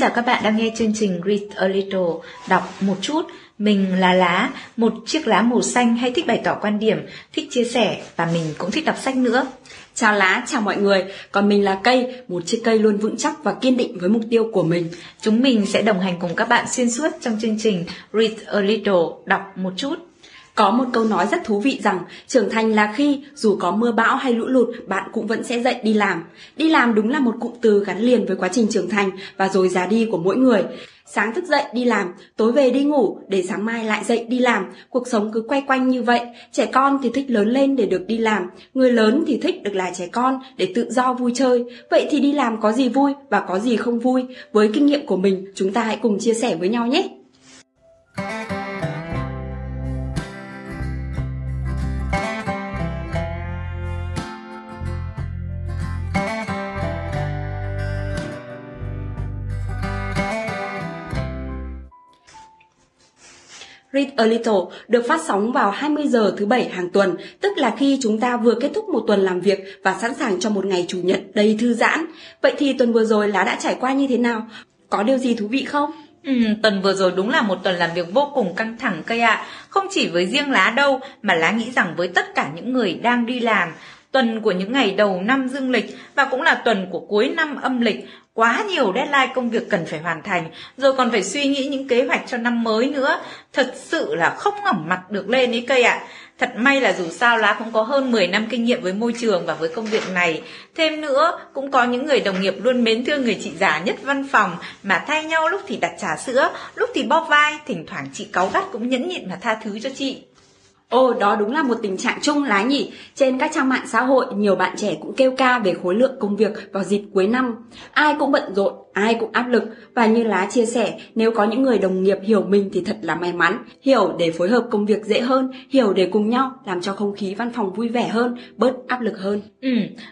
Chào các bạn đang nghe chương trình Read a Little, đọc một chút. Mình là Lá, một chiếc lá màu xanh hay thích bày tỏ quan điểm, thích chia sẻ và mình cũng thích đọc sách nữa. Chào Lá, chào mọi người, còn mình là Cây, một chiếc cây luôn vững chắc và kiên định với mục tiêu của mình. Chúng mình sẽ đồng hành cùng các bạn xuyên suốt trong chương trình Read a Little, đọc một chút. Có một câu nói rất thú vị rằng trưởng thành là khi dù có mưa bão hay lũ lụt bạn cũng vẫn sẽ dậy đi làm. Đi làm đúng là một cụm từ gắn liền với quá trình trưởng thành và rồi già đi của mỗi người. Sáng thức dậy đi làm, tối về đi ngủ để sáng mai lại dậy đi làm. Cuộc sống cứ quay quanh như vậy. Trẻ con thì thích lớn lên để được đi làm, người lớn thì thích được là trẻ con để tự do vui chơi. Vậy thì đi làm có gì vui và có gì không vui? Với kinh nghiệm của mình, chúng ta hãy cùng chia sẻ với nhau nhé. Read a Little được phát sóng vào 20 giờ thứ bảy hàng tuần, tức là khi chúng ta vừa kết thúc một tuần làm việc và sẵn sàng cho một ngày chủ nhật đầy thư giãn. Vậy thì tuần vừa rồi lá đã trải qua như thế nào? Có điều gì thú vị không? Ừ, tuần vừa rồi đúng là một tuần làm việc vô cùng căng thẳng cây ạ. À. Không chỉ với riêng lá đâu, mà lá nghĩ rằng với tất cả những người đang đi làm, tuần của những ngày đầu năm dương lịch và cũng là tuần của cuối năm âm lịch quá nhiều deadline công việc cần phải hoàn thành rồi còn phải suy nghĩ những kế hoạch cho năm mới nữa thật sự là không ngẩng mặt được lên ý cây ạ à. Thật may là dù sao lá cũng có hơn 10 năm kinh nghiệm với môi trường và với công việc này. Thêm nữa, cũng có những người đồng nghiệp luôn mến thương người chị già nhất văn phòng mà thay nhau lúc thì đặt trà sữa, lúc thì bóp vai, thỉnh thoảng chị cáu gắt cũng nhẫn nhịn mà tha thứ cho chị. Ồ, đó đúng là một tình trạng chung lá nhỉ. Trên các trang mạng xã hội, nhiều bạn trẻ cũng kêu ca về khối lượng công việc vào dịp cuối năm. Ai cũng bận rộn, ai cũng áp lực và như lá chia sẻ, nếu có những người đồng nghiệp hiểu mình thì thật là may mắn, hiểu để phối hợp công việc dễ hơn, hiểu để cùng nhau làm cho không khí văn phòng vui vẻ hơn, bớt áp lực hơn. Ừ,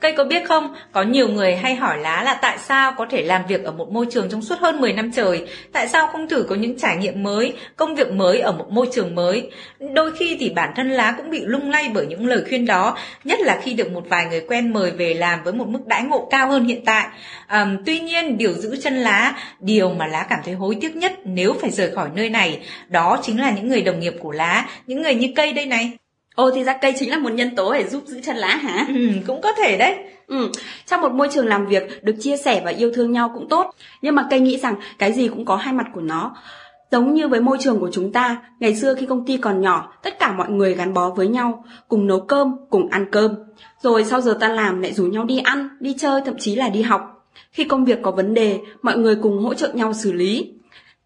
cây có biết không, có nhiều người hay hỏi lá là tại sao có thể làm việc ở một môi trường trong suốt hơn 10 năm trời, tại sao không thử có những trải nghiệm mới, công việc mới ở một môi trường mới. Đôi khi thì bản thân lá cũng bị lung lay bởi những lời khuyên đó, nhất là khi được một vài người quen mời về làm với một mức đãi ngộ cao hơn hiện tại. À, tuy nhiên điều giữ chân lá, điều mà lá cảm thấy hối tiếc nhất nếu phải rời khỏi nơi này, đó chính là những người đồng nghiệp của lá, những người như cây đây này. Ồ thì ra cây chính là một nhân tố để giúp giữ chân lá hả? Ừ, cũng có thể đấy. Ừ, trong một môi trường làm việc được chia sẻ và yêu thương nhau cũng tốt. Nhưng mà cây nghĩ rằng cái gì cũng có hai mặt của nó. Giống như với môi trường của chúng ta, ngày xưa khi công ty còn nhỏ, tất cả mọi người gắn bó với nhau, cùng nấu cơm, cùng ăn cơm. Rồi sau giờ tan làm lại rủ nhau đi ăn, đi chơi, thậm chí là đi học. Khi công việc có vấn đề, mọi người cùng hỗ trợ nhau xử lý.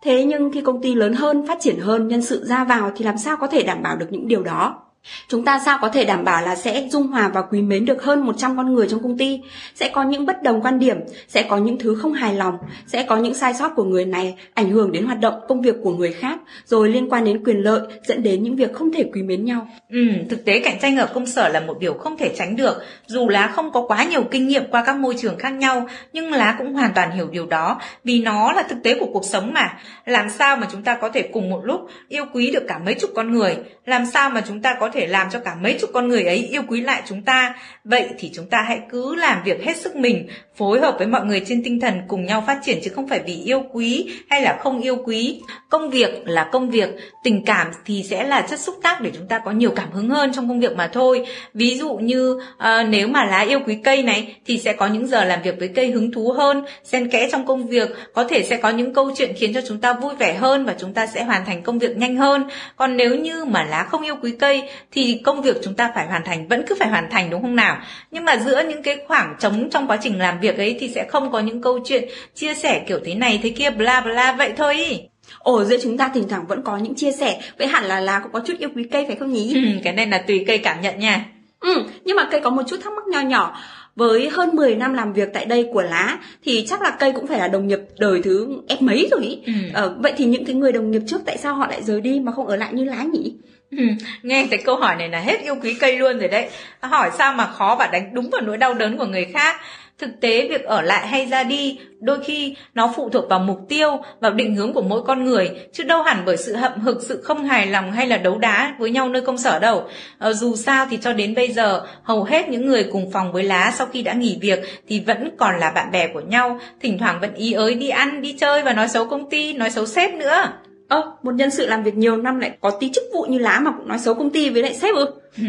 Thế nhưng khi công ty lớn hơn, phát triển hơn, nhân sự ra vào thì làm sao có thể đảm bảo được những điều đó? Chúng ta sao có thể đảm bảo là sẽ dung hòa và quý mến được hơn 100 con người trong công ty? Sẽ có những bất đồng quan điểm, sẽ có những thứ không hài lòng, sẽ có những sai sót của người này ảnh hưởng đến hoạt động công việc của người khác, rồi liên quan đến quyền lợi dẫn đến những việc không thể quý mến nhau. Ừ, thực tế cạnh tranh ở công sở là một điều không thể tránh được. Dù lá không có quá nhiều kinh nghiệm qua các môi trường khác nhau, nhưng lá cũng hoàn toàn hiểu điều đó vì nó là thực tế của cuộc sống mà. Làm sao mà chúng ta có thể cùng một lúc yêu quý được cả mấy chục con người? Làm sao mà chúng ta có thể thể làm cho cả mấy chục con người ấy yêu quý lại chúng ta. Vậy thì chúng ta hãy cứ làm việc hết sức mình, phối hợp với mọi người trên tinh thần cùng nhau phát triển chứ không phải vì yêu quý hay là không yêu quý. Công việc là công việc, tình cảm thì sẽ là chất xúc tác để chúng ta có nhiều cảm hứng hơn trong công việc mà thôi. Ví dụ như uh, nếu mà lá yêu quý cây này thì sẽ có những giờ làm việc với cây hứng thú hơn, xen kẽ trong công việc, có thể sẽ có những câu chuyện khiến cho chúng ta vui vẻ hơn và chúng ta sẽ hoàn thành công việc nhanh hơn. Còn nếu như mà lá không yêu quý cây thì công việc chúng ta phải hoàn thành vẫn cứ phải hoàn thành đúng không nào nhưng mà giữa những cái khoảng trống trong quá trình làm việc ấy thì sẽ không có những câu chuyện chia sẻ kiểu thế này thế kia bla bla vậy thôi Ồ giữa chúng ta thỉnh thoảng vẫn có những chia sẻ Vậy hẳn là là cũng có chút yêu quý cây phải không nhỉ? Ừ, cái này là tùy cây cảm nhận nha Ừ, nhưng mà cây có một chút thắc mắc nho nhỏ với hơn 10 năm làm việc tại đây của lá thì chắc là cây cũng phải là đồng nghiệp đời thứ F mấy rồi ý. Ừ. Ờ, vậy thì những cái người đồng nghiệp trước tại sao họ lại rời đi mà không ở lại như lá nhỉ? Ừ, nghe cái câu hỏi này là hết yêu quý cây luôn rồi đấy hỏi sao mà khó và đánh đúng vào nỗi đau đớn của người khác Thực tế việc ở lại hay ra đi đôi khi nó phụ thuộc vào mục tiêu, vào định hướng của mỗi con người, chứ đâu hẳn bởi sự hậm hực, sự không hài lòng hay là đấu đá với nhau nơi công sở đâu. À, dù sao thì cho đến bây giờ, hầu hết những người cùng phòng với Lá sau khi đã nghỉ việc thì vẫn còn là bạn bè của nhau, thỉnh thoảng vẫn ý ới đi ăn, đi chơi và nói xấu công ty, nói xấu sếp nữa. Ơ, một nhân sự làm việc nhiều năm lại có tí chức vụ như lá mà cũng nói xấu công ty với lại sếp ư? Ừ.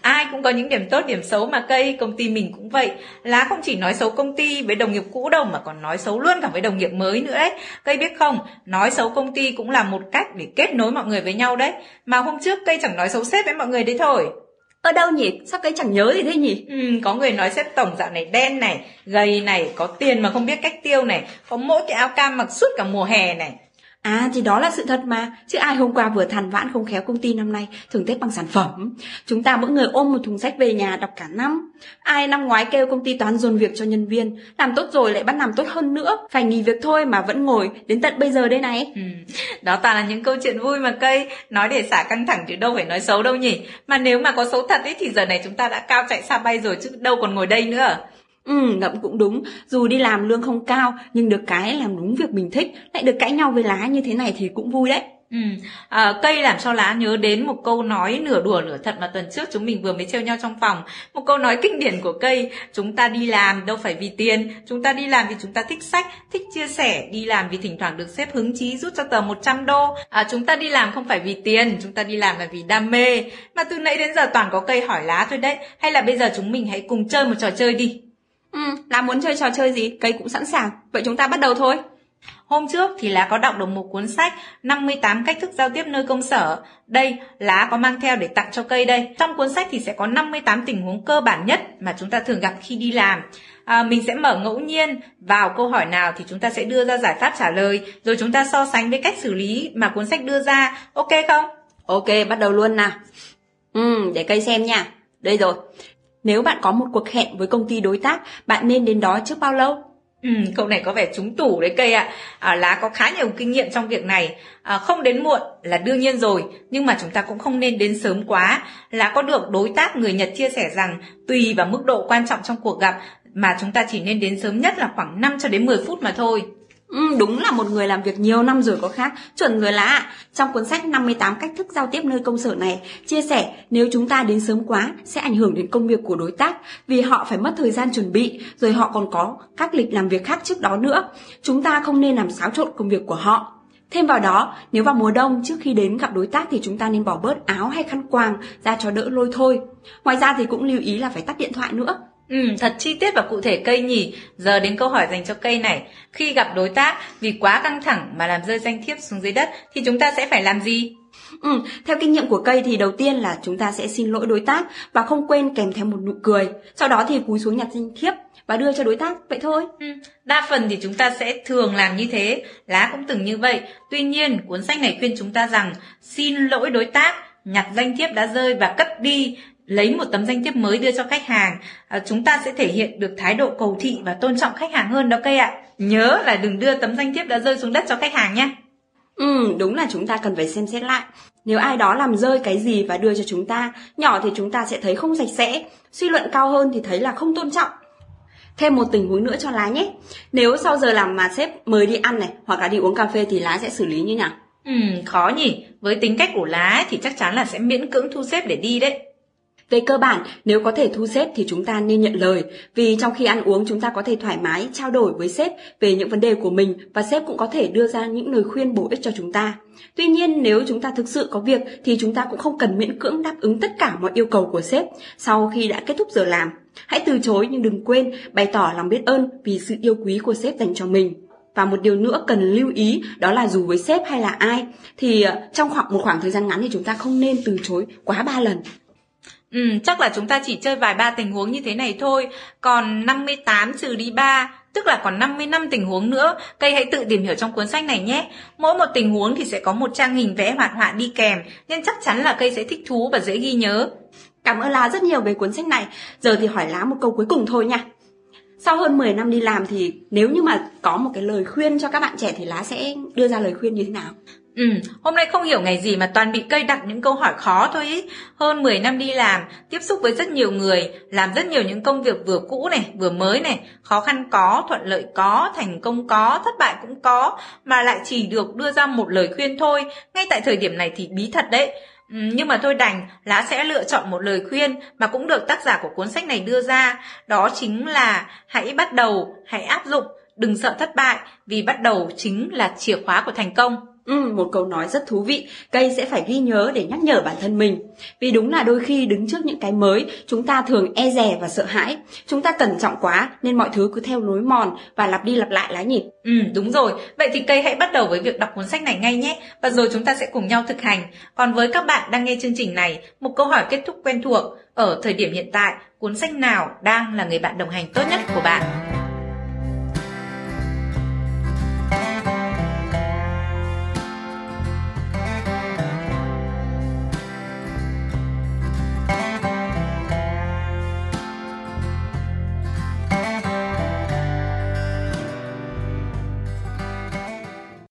Ai cũng có những điểm tốt điểm xấu mà cây, công ty mình cũng vậy. Lá không chỉ nói xấu công ty với đồng nghiệp cũ đâu mà còn nói xấu luôn cả với đồng nghiệp mới nữa đấy. Cây biết không, nói xấu công ty cũng là một cách để kết nối mọi người với nhau đấy. Mà hôm trước cây chẳng nói xấu sếp với mọi người đấy thôi. Ở đâu nhỉ? Sao cây chẳng nhớ gì thế nhỉ? Ừ, có người nói sếp tổng dạo này đen này, gầy này, có tiền mà không biết cách tiêu này, có mỗi cái áo cam mặc suốt cả mùa hè này. À thì đó là sự thật mà, chứ ai hôm qua vừa than vãn không khéo công ty năm nay thưởng Tết bằng sản phẩm. Chúng ta mỗi người ôm một thùng sách về nhà đọc cả năm. Ai năm ngoái kêu công ty toán dồn việc cho nhân viên, làm tốt rồi lại bắt làm tốt hơn nữa, phải nghỉ việc thôi mà vẫn ngồi đến tận bây giờ đây này. Ừ, đó toàn là những câu chuyện vui mà cây, nói để xả căng thẳng chứ đâu phải nói xấu đâu nhỉ. Mà nếu mà có xấu thật ấy thì giờ này chúng ta đã cao chạy xa bay rồi chứ đâu còn ngồi đây nữa. Ừ, ngẫm cũng đúng, dù đi làm lương không cao nhưng được cái làm đúng việc mình thích, lại được cãi nhau với lá như thế này thì cũng vui đấy. Ừ. À, cây làm cho lá nhớ đến một câu nói nửa đùa nửa thật mà tuần trước chúng mình vừa mới trêu nhau trong phòng. Một câu nói kinh điển của cây chúng ta đi làm đâu phải vì tiền chúng ta đi làm vì chúng ta thích sách thích chia sẻ đi làm vì thỉnh thoảng được xếp hứng chí rút cho tờ 100 đô. À, chúng ta đi làm không phải vì tiền chúng ta đi làm là vì đam mê. Mà từ nãy đến giờ toàn có cây hỏi lá thôi đấy. Hay là bây giờ chúng mình hãy cùng chơi một trò chơi đi. Ừ, là muốn chơi trò chơi gì, cây cũng sẵn sàng. Vậy chúng ta bắt đầu thôi. Hôm trước thì Lá có đọc được một cuốn sách 58 cách thức giao tiếp nơi công sở. Đây, Lá có mang theo để tặng cho cây đây. Trong cuốn sách thì sẽ có 58 tình huống cơ bản nhất mà chúng ta thường gặp khi đi làm. À, mình sẽ mở ngẫu nhiên vào câu hỏi nào thì chúng ta sẽ đưa ra giải pháp trả lời, rồi chúng ta so sánh với cách xử lý mà cuốn sách đưa ra. Ok không? Ok, bắt đầu luôn nào. Ừ, để cây xem nha. Đây rồi. Nếu bạn có một cuộc hẹn với công ty đối tác, bạn nên đến đó trước bao lâu? Ừ, câu này có vẻ trúng tủ đấy cây ạ. À. lá có khá nhiều kinh nghiệm trong việc này. À, không đến muộn là đương nhiên rồi, nhưng mà chúng ta cũng không nên đến sớm quá. Lá có được đối tác người Nhật chia sẻ rằng tùy vào mức độ quan trọng trong cuộc gặp mà chúng ta chỉ nên đến sớm nhất là khoảng 5 cho đến 10 phút mà thôi. Ừ, đúng là một người làm việc nhiều năm rồi có khác, chuẩn rồi lá Trong cuốn sách 58 cách thức giao tiếp nơi công sở này, chia sẻ nếu chúng ta đến sớm quá sẽ ảnh hưởng đến công việc của đối tác vì họ phải mất thời gian chuẩn bị, rồi họ còn có các lịch làm việc khác trước đó nữa. Chúng ta không nên làm xáo trộn công việc của họ. Thêm vào đó, nếu vào mùa đông trước khi đến gặp đối tác thì chúng ta nên bỏ bớt áo hay khăn quàng ra cho đỡ lôi thôi. Ngoài ra thì cũng lưu ý là phải tắt điện thoại nữa. Ừ, thật chi tiết và cụ thể cây nhỉ. Giờ đến câu hỏi dành cho cây này. Khi gặp đối tác vì quá căng thẳng mà làm rơi danh thiếp xuống dưới đất thì chúng ta sẽ phải làm gì? Ừ, theo kinh nghiệm của cây thì đầu tiên là chúng ta sẽ xin lỗi đối tác và không quên kèm theo một nụ cười. Sau đó thì cúi xuống nhặt danh thiếp và đưa cho đối tác vậy thôi. Ừ, đa phần thì chúng ta sẽ thường làm như thế, lá cũng từng như vậy. Tuy nhiên, cuốn sách này khuyên chúng ta rằng xin lỗi đối tác, nhặt danh thiếp đã rơi và cất đi lấy một tấm danh thiếp mới đưa cho khách hàng à, chúng ta sẽ thể hiện được thái độ cầu thị và tôn trọng khách hàng hơn đó cây ạ. Nhớ là đừng đưa tấm danh thiếp đã rơi xuống đất cho khách hàng nhé. Ừ đúng là chúng ta cần phải xem xét lại. Nếu ai đó làm rơi cái gì và đưa cho chúng ta nhỏ thì chúng ta sẽ thấy không sạch sẽ suy luận cao hơn thì thấy là không tôn trọng. Thêm một tình huống nữa cho lá nhé. Nếu sau giờ làm mà sếp mời đi ăn này hoặc là đi uống cà phê thì lá sẽ xử lý như nào? Ừ khó nhỉ. Với tính cách của lá thì chắc chắn là sẽ miễn cưỡng thu xếp để đi đấy về cơ bản, nếu có thể thu xếp thì chúng ta nên nhận lời, vì trong khi ăn uống chúng ta có thể thoải mái trao đổi với sếp về những vấn đề của mình và sếp cũng có thể đưa ra những lời khuyên bổ ích cho chúng ta. Tuy nhiên, nếu chúng ta thực sự có việc thì chúng ta cũng không cần miễn cưỡng đáp ứng tất cả mọi yêu cầu của sếp sau khi đã kết thúc giờ làm. Hãy từ chối nhưng đừng quên bày tỏ lòng biết ơn vì sự yêu quý của sếp dành cho mình. Và một điều nữa cần lưu ý đó là dù với sếp hay là ai thì ờ, trong khoảng một khoảng thời gian ngắn thì chúng ta không nên từ chối quá ba lần Ừ, chắc là chúng ta chỉ chơi vài ba tình huống như thế này thôi. Còn 58 trừ đi 3, tức là còn 55 tình huống nữa. Cây hãy tự tìm hiểu trong cuốn sách này nhé. Mỗi một tình huống thì sẽ có một trang hình vẽ hoạt họa đi kèm, nên chắc chắn là cây sẽ thích thú và dễ ghi nhớ. Cảm ơn Lá rất nhiều về cuốn sách này. Giờ thì hỏi Lá một câu cuối cùng thôi nha. Sau hơn 10 năm đi làm thì nếu như mà có một cái lời khuyên cho các bạn trẻ thì Lá sẽ đưa ra lời khuyên như thế nào? Ừ, hôm nay không hiểu ngày gì mà toàn bị cây đặt những câu hỏi khó thôi ý. Hơn 10 năm đi làm, tiếp xúc với rất nhiều người, làm rất nhiều những công việc vừa cũ này, vừa mới này, khó khăn có, thuận lợi có, thành công có, thất bại cũng có, mà lại chỉ được đưa ra một lời khuyên thôi, ngay tại thời điểm này thì bí thật đấy. Ừ, nhưng mà thôi đành, lá sẽ lựa chọn một lời khuyên mà cũng được tác giả của cuốn sách này đưa ra, đó chính là hãy bắt đầu, hãy áp dụng, đừng sợ thất bại, vì bắt đầu chính là chìa khóa của thành công. Ừ, một câu nói rất thú vị, cây sẽ phải ghi nhớ để nhắc nhở bản thân mình. Vì đúng là đôi khi đứng trước những cái mới, chúng ta thường e dè và sợ hãi. Chúng ta cẩn trọng quá nên mọi thứ cứ theo lối mòn và lặp đi lặp lại lá nhịp. Ừ, đúng rồi. Vậy thì cây hãy bắt đầu với việc đọc cuốn sách này ngay nhé. Và rồi chúng ta sẽ cùng nhau thực hành. Còn với các bạn đang nghe chương trình này, một câu hỏi kết thúc quen thuộc. Ở thời điểm hiện tại, cuốn sách nào đang là người bạn đồng hành tốt nhất của bạn?